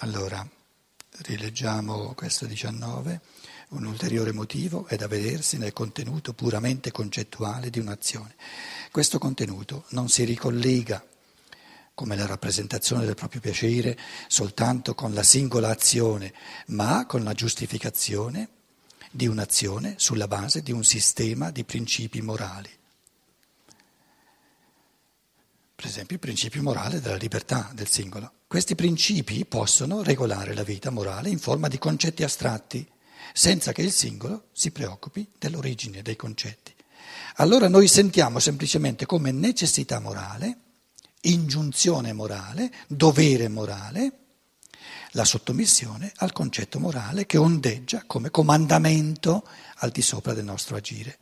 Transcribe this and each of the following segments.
Allora, rileggiamo questo 19. Un ulteriore motivo è da vedersi nel contenuto puramente concettuale di un'azione. Questo contenuto non si ricollega come la rappresentazione del proprio piacere soltanto con la singola azione, ma con la giustificazione di un'azione sulla base di un sistema di principi morali. Per esempio il principio morale della libertà del singolo. Questi principi possono regolare la vita morale in forma di concetti astratti, senza che il singolo si preoccupi dell'origine dei concetti. Allora noi sentiamo semplicemente come necessità morale, ingiunzione morale, dovere morale, la sottomissione al concetto morale che ondeggia come comandamento al di sopra del nostro agire.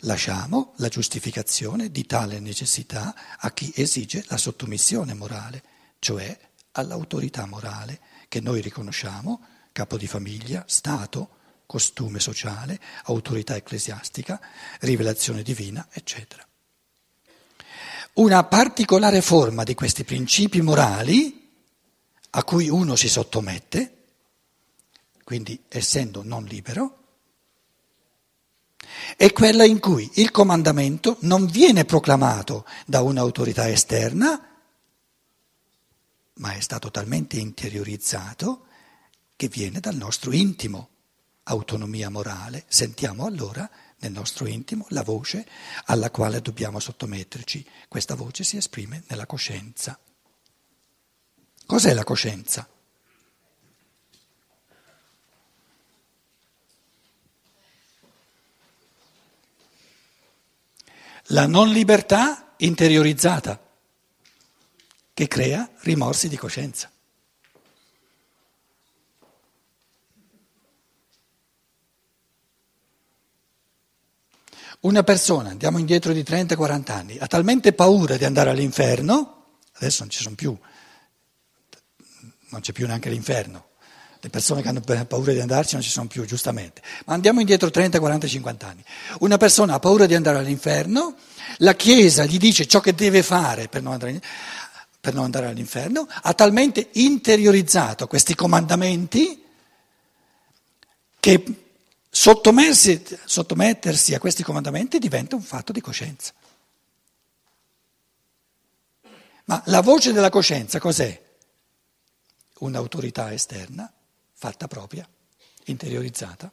Lasciamo la giustificazione di tale necessità a chi esige la sottomissione morale, cioè all'autorità morale che noi riconosciamo, capo di famiglia, Stato, costume sociale, autorità ecclesiastica, rivelazione divina, eccetera. Una particolare forma di questi principi morali a cui uno si sottomette, quindi essendo non libero, è quella in cui il comandamento non viene proclamato da un'autorità esterna, ma è stato talmente interiorizzato che viene dal nostro intimo, autonomia morale. Sentiamo allora nel nostro intimo la voce alla quale dobbiamo sottometterci. Questa voce si esprime nella coscienza. Cos'è la coscienza? La non libertà interiorizzata che crea rimorsi di coscienza. Una persona, andiamo indietro di 30-40 anni, ha talmente paura di andare all'inferno, adesso non ci sono più, non c'è più neanche l'inferno, le persone che hanno paura di andarci non ci sono più, giustamente, ma andiamo indietro 30, 40, 50 anni. Una persona ha paura di andare all'inferno, la Chiesa gli dice ciò che deve fare per non andare, per non andare all'inferno, ha talmente interiorizzato questi comandamenti che sottomettersi a questi comandamenti diventa un fatto di coscienza. Ma la voce della coscienza cos'è? Un'autorità esterna, fatta propria, interiorizzata.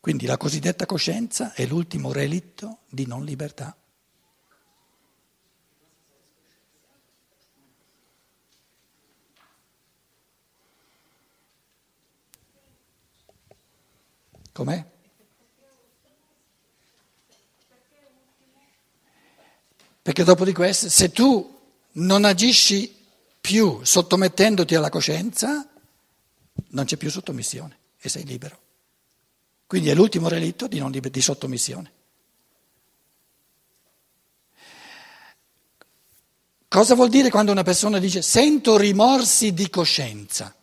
Quindi la cosiddetta coscienza è l'ultimo relitto di non libertà. Com'è? Perché dopo di questo, se tu non agisci più sottomettendoti alla coscienza, non c'è più sottomissione e sei libero. Quindi è l'ultimo relitto di, liber- di sottomissione. Cosa vuol dire quando una persona dice sento rimorsi di coscienza?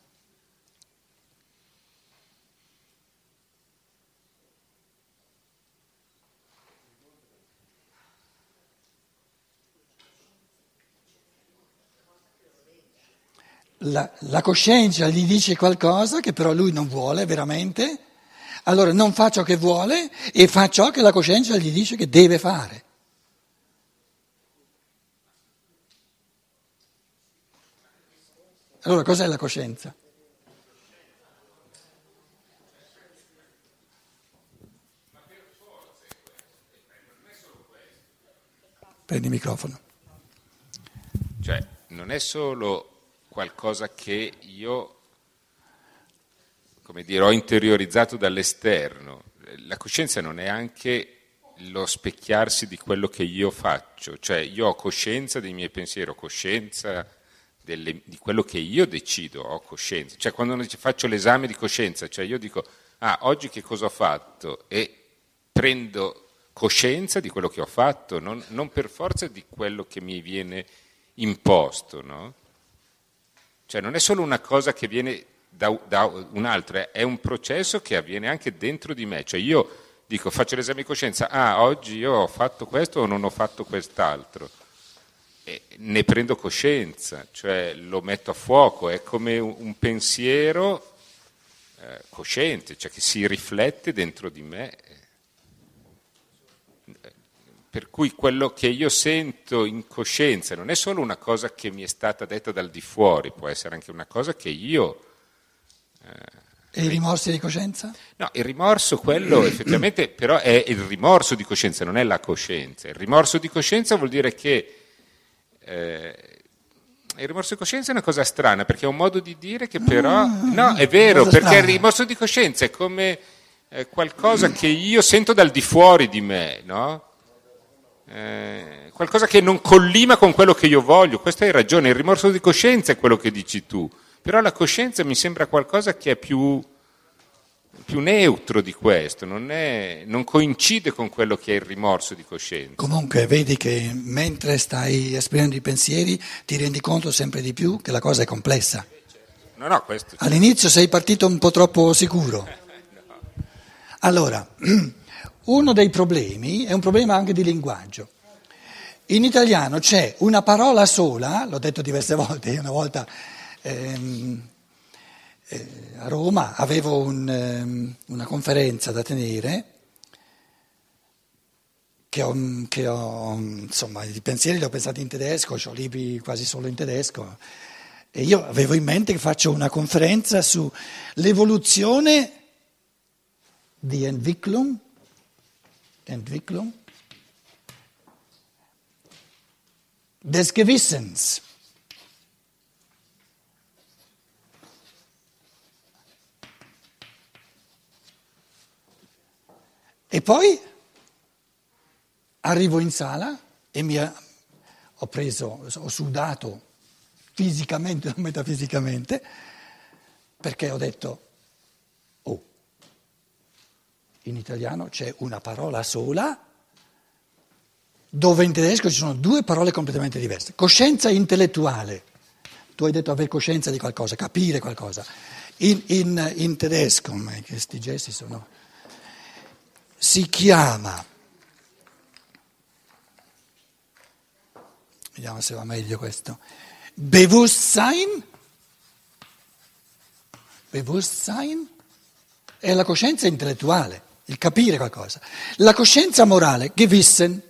La, la, coscienza gli dice qualcosa che però lui non vuole veramente allora non fa ciò che vuole e fa ciò che la coscienza gli dice che deve fare. Allora cos'è la coscienza? Prendi il microfono. Cioè, non è solo qualcosa che io come dire, ho interiorizzato dall'esterno. La coscienza non è anche lo specchiarsi di quello che io faccio, cioè io ho coscienza dei miei pensieri, ho coscienza delle, di quello che io decido, ho coscienza. Cioè quando faccio l'esame di coscienza, cioè io dico, ah, oggi che cosa ho fatto? E prendo coscienza di quello che ho fatto, non, non per forza di quello che mi viene imposto, no? Cioè non è solo una cosa che viene da, da un altro, è un processo che avviene anche dentro di me, cioè io dico faccio l'esame di coscienza, ah oggi io ho fatto questo o non ho fatto quest'altro, e ne prendo coscienza, cioè lo metto a fuoco, è come un pensiero eh, cosciente, cioè che si riflette dentro di me. Per cui quello che io sento in coscienza non è solo una cosa che mi è stata detta dal di fuori, può essere anche una cosa che io... Eh, e i rimorsi di coscienza? No, il rimorso, quello effettivamente, però è il rimorso di coscienza, non è la coscienza. Il rimorso di coscienza vuol dire che eh, il rimorso di coscienza è una cosa strana, perché è un modo di dire che però... Mm, no, è vero, perché strana. il rimorso di coscienza è come eh, qualcosa che io sento dal di fuori di me, no? Eh, qualcosa che non collima con quello che io voglio. Questa hai ragione, il rimorso di coscienza è quello che dici tu. Però la coscienza mi sembra qualcosa che è più, più neutro di questo, non, è, non, coincide con quello che è il rimorso di coscienza. Comunque vedi che mentre stai esprimendo i pensieri ti rendi conto sempre di più che la cosa è complessa. No, no, questo... All'inizio sei partito un po' troppo sicuro. Allora, uno dei problemi è un problema anche di linguaggio. In italiano c'è una parola sola, l'ho detto diverse volte, una volta ehm, eh, a Roma avevo un, ehm, una conferenza da tenere che ho, che ho, insomma, i pensieri li ho pensati in tedesco, ho libri quasi solo in tedesco e io avevo in mente che faccio una conferenza sull'evoluzione di Entwicklung, Entwicklung des Gewissens. E poi arrivo in sala e mi ho preso, ho sudato fisicamente, non metafisicamente, perché ho detto, in italiano c'è una parola sola, dove in tedesco ci sono due parole completamente diverse. Coscienza intellettuale, tu hai detto avere coscienza di qualcosa, capire qualcosa. In, in, in tedesco, ma questi gesti sono si chiama, vediamo se va meglio questo, Bewusstsein, Bewusstsein è la coscienza intellettuale, il capire qualcosa. La coscienza morale, Gewissen,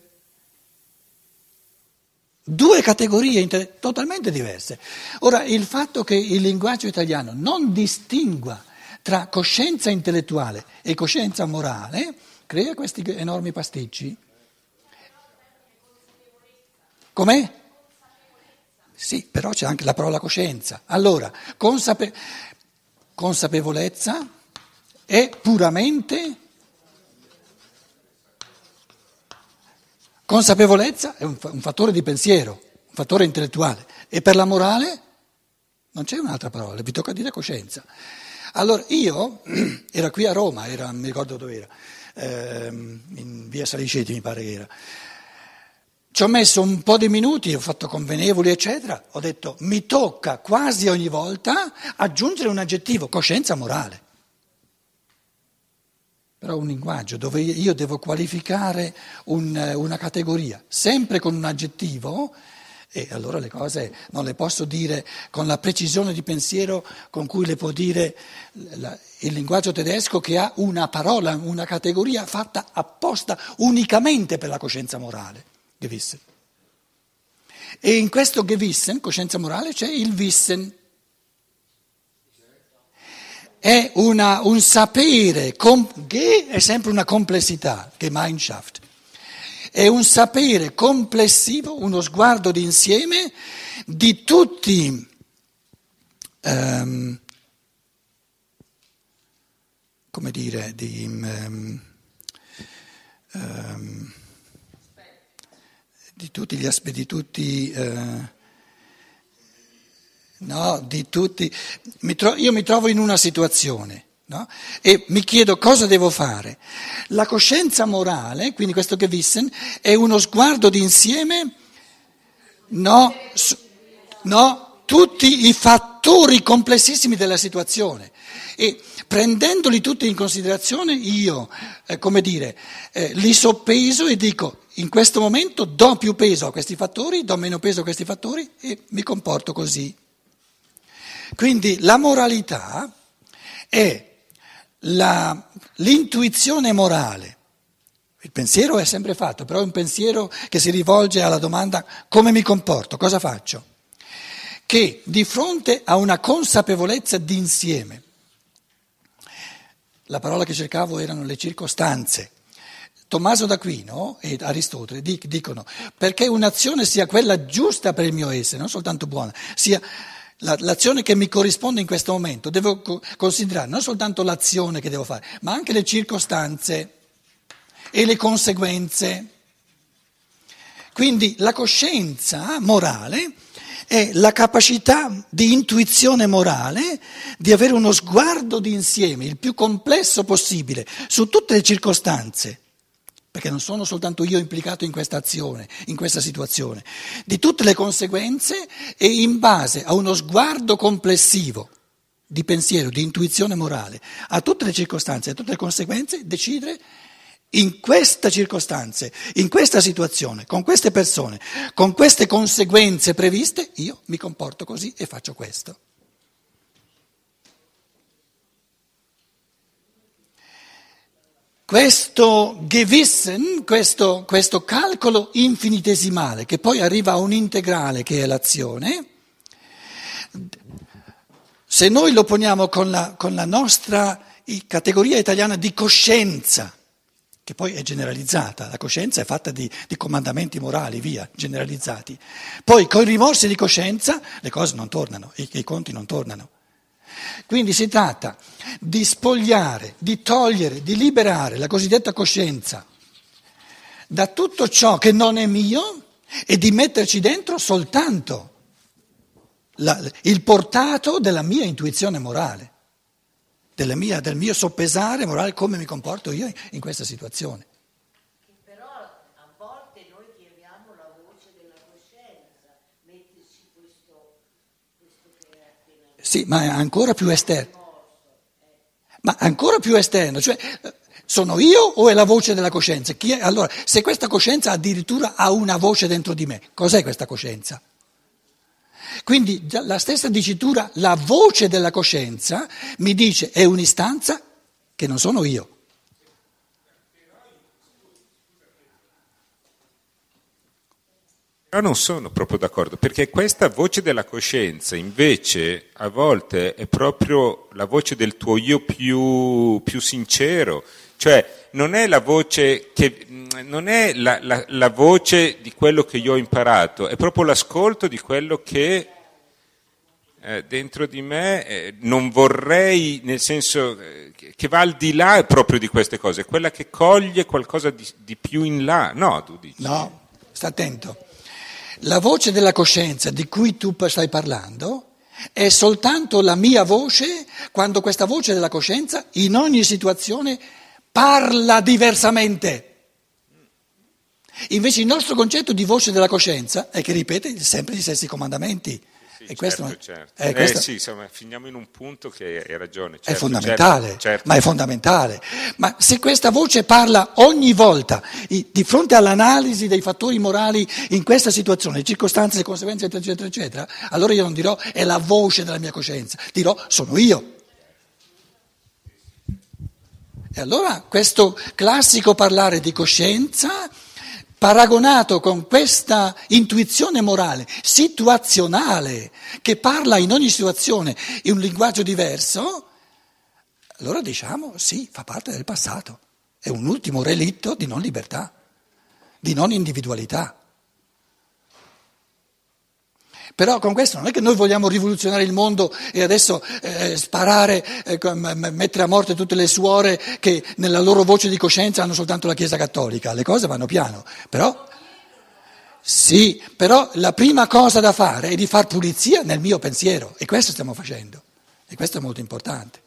due categorie totalmente diverse. Ora, il fatto che il linguaggio italiano non distingua tra coscienza intellettuale e coscienza morale crea questi enormi pasticci? Com'è? Sì, però c'è anche la parola coscienza. Allora, consape- consapevolezza è puramente... Consapevolezza è un, un fattore di pensiero, un fattore intellettuale. E per la morale non c'è un'altra parola, vi tocca dire coscienza. Allora io, era qui a Roma, era, mi ricordo dove era, ehm, in via Saliceti mi pare che era. Ci ho messo un po' di minuti, ho fatto convenevoli, eccetera, ho detto mi tocca quasi ogni volta aggiungere un aggettivo, coscienza morale. Però un linguaggio dove io devo qualificare un, una categoria, sempre con un aggettivo, e allora le cose non le posso dire con la precisione di pensiero con cui le può dire il linguaggio tedesco che ha una parola, una categoria fatta apposta unicamente per la coscienza morale, Gewissen. E in questo Gewissen, coscienza morale, c'è il Wissen. È una, un sapere, che è sempre una complessità, Gemeinschaft è un sapere complessivo, uno sguardo d'insieme di tutti um, come dire, di, um, di tutti gli aspetti, di tutti, uh, no, di tutti, mi tro- io mi trovo in una situazione No? E mi chiedo cosa devo fare. La coscienza morale, quindi questo Gewissen, è uno sguardo d'insieme, no, no, tutti i fattori complessissimi della situazione e prendendoli tutti in considerazione io, eh, come dire, eh, li soppeso e dico in questo momento do più peso a questi fattori, do meno peso a questi fattori e mi comporto così. Quindi la moralità è la, l'intuizione morale. Il pensiero è sempre fatto, però è un pensiero che si rivolge alla domanda come mi comporto, cosa faccio? Che di fronte a una consapevolezza d'insieme, la parola che cercavo erano le circostanze. Tommaso d'Aquino e Aristotele dicono perché un'azione sia quella giusta per il mio essere, non soltanto buona, sia l'azione che mi corrisponde in questo momento, devo considerare non soltanto l'azione che devo fare, ma anche le circostanze e le conseguenze. Quindi la coscienza morale è la capacità di intuizione morale di avere uno sguardo d'insieme, il più complesso possibile, su tutte le circostanze, perché non sono soltanto io implicato in questa azione, in questa situazione, di tutte le conseguenze e in base a uno sguardo complessivo di pensiero, di intuizione morale, a tutte le circostanze a tutte le conseguenze, decidere in queste circostanze, in questa situazione, con queste persone, con queste conseguenze previste, io mi comporto così e faccio questo. Questo Gewissen, questo, questo calcolo infinitesimale che poi arriva a un integrale che è l'azione, se noi lo poniamo con la, con la nostra categoria italiana di coscienza, che poi è generalizzata, la coscienza è fatta di, di, comandamenti morali, via, generalizzati. Poi con i rimorsi di coscienza le cose non tornano, i, i conti non tornano. Quindi si tratta di spogliare, di togliere, di liberare la cosiddetta coscienza da tutto ciò che non è mio e di metterci dentro soltanto la, il portato della mia intuizione morale mia, del mio soppesare morale, come mi comporto io in questa situazione. Però a volte noi chiamiamo la voce della coscienza, mettersi questo, questo che è appena... Sì, ma è ancora più esterno. Ma ancora più esterno, cioè sono io o è la voce della coscienza? Allora, se questa coscienza addirittura ha una voce dentro di me, cos'è questa coscienza? Quindi la stessa dicitura, la voce della coscienza, mi dice è un'istanza che non sono io. Però non sono proprio d'accordo, perché questa voce della coscienza invece a volte è proprio la voce del tuo io più, più sincero, cioè non è la voce che non è la, la, la, voce di quello che io ho imparato, è proprio l'ascolto di quello che eh, dentro di me eh, non vorrei, nel senso eh, che va al di là proprio di queste cose, quella che coglie qualcosa di, di più in là. No, tu dici. No, sta attento. La voce della coscienza di cui tu stai parlando è soltanto la mia voce quando questa voce della coscienza in ogni situazione parla diversamente. Invece il nostro concetto di voce della coscienza è che ripete sempre gli stessi comandamenti. Sì, e questo, certo, certo. Eh, questo eh, sì, insomma, finiamo in un punto che hai ragione. Certo, è fondamentale, certo, certo. ma è fondamentale. Ma se questa voce parla ogni volta di fronte all'analisi dei fattori morali in questa situazione, circostanze, le conseguenze, eccetera, eccetera, allora io non dirò è la voce della mia coscienza, dirò sono io. E allora questo classico parlare di coscienza, paragonato con questa intuizione morale, situazionale, che parla in ogni situazione in un linguaggio diverso, allora diciamo sì, fa parte del passato, è un ultimo relitto di non libertà, di non individualità. Però con questo non è che noi vogliamo rivoluzionare il mondo e adesso eh, sparare, eh, mettere a morte tutte le suore che nella loro voce di coscienza hanno soltanto la Chiesa Cattolica. Le cose vanno piano. Però, sì, però la prima cosa da fare è di far pulizia nel mio pensiero e questo stiamo facendo. E questo è molto importante.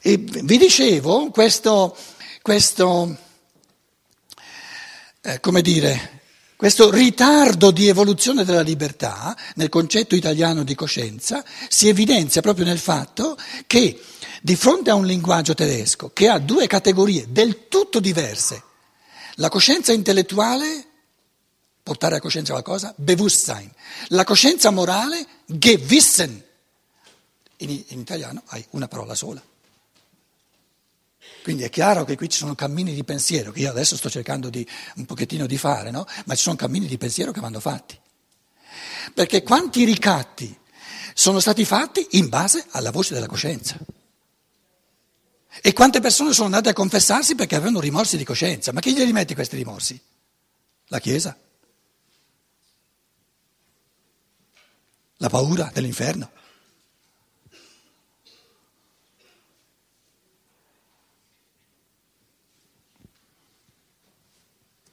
E vi dicevo, questo, questo eh, come dire, Questo ritardo di evoluzione della libertà nel concetto italiano di coscienza si evidenzia proprio nel fatto che di fronte a un linguaggio tedesco che ha due categorie del tutto diverse, la coscienza intellettuale, portare a coscienza qualcosa, Bewusstsein, la coscienza morale, Gewissen. In, in italiano hai una parola sola. Quindi è chiaro che qui ci sono cammini di pensiero, che io adesso sto cercando di, un pochettino di fare, no? ma ci sono cammini di pensiero che vanno fatti. Perché quanti ricatti sono stati fatti in base alla voce della coscienza? E quante persone sono andate a confessarsi perché avevano rimorsi di coscienza? Ma chi glieli mette questi rimorsi? La Chiesa? La paura dell'inferno?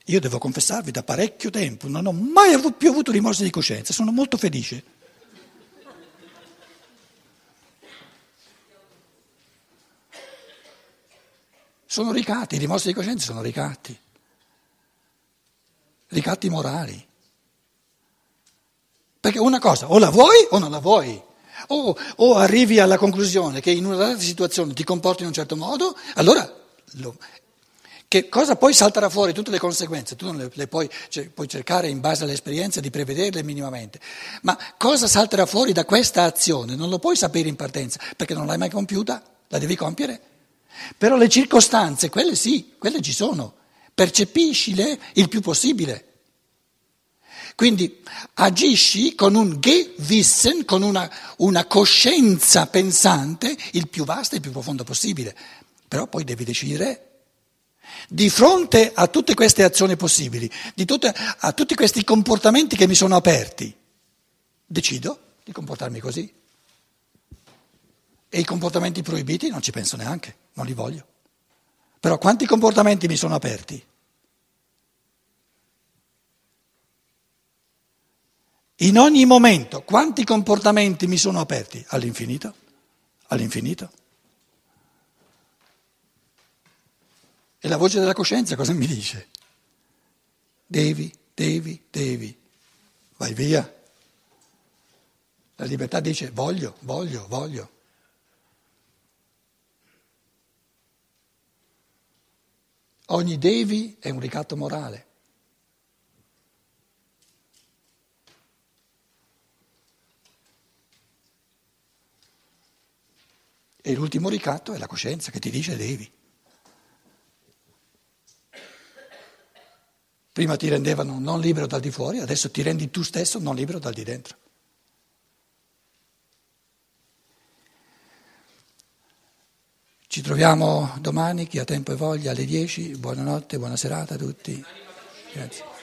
Io devo confessarvi da parecchio tempo, non ho mai più avuto rimorsi di coscienza, sono molto felice. Sono ricatti, i rimorsi di coscienza sono ricatti, ricatti morali. Perché una cosa, o la vuoi o non la vuoi. O, o arrivi alla conclusione che in una data situazione ti comporti in un certo modo, allora lo, che cosa poi salterà fuori? Tutte le conseguenze, tu non le, le puoi, cioè, puoi, cercare in base all'esperienza di prevederle minimamente, ma cosa salterà fuori da questa azione? Non lo puoi sapere in partenza perché non l'hai mai compiuta, la devi compiere. Però le circostanze, quelle sì, quelle ci sono, percepiscile il più possibile. Quindi agisci con un Gewissen, con una, una coscienza pensante il più vasta e il più profondo possibile. Però poi devi decidere di fronte a tutte queste azioni possibili, tutte, a tutti questi comportamenti che mi sono aperti, decido di comportarmi così. E i comportamenti proibiti non ci penso neanche, non li voglio. Però quanti comportamenti mi sono aperti? In ogni momento, quanti comportamenti mi sono aperti? All'infinito? All'infinito? E la voce della coscienza cosa mi dice? Devi, devi, devi, vai via. La libertà dice voglio, voglio, voglio. Ogni devi è un ricatto morale. E l'ultimo ricatto è la coscienza che ti dice devi. Prima ti rendevano non libero dal di fuori, adesso ti rendi tu stesso non libero dal di dentro. Ci troviamo domani, chi ha tempo e voglia, alle 10. Buonanotte, buona serata a tutti. Grazie.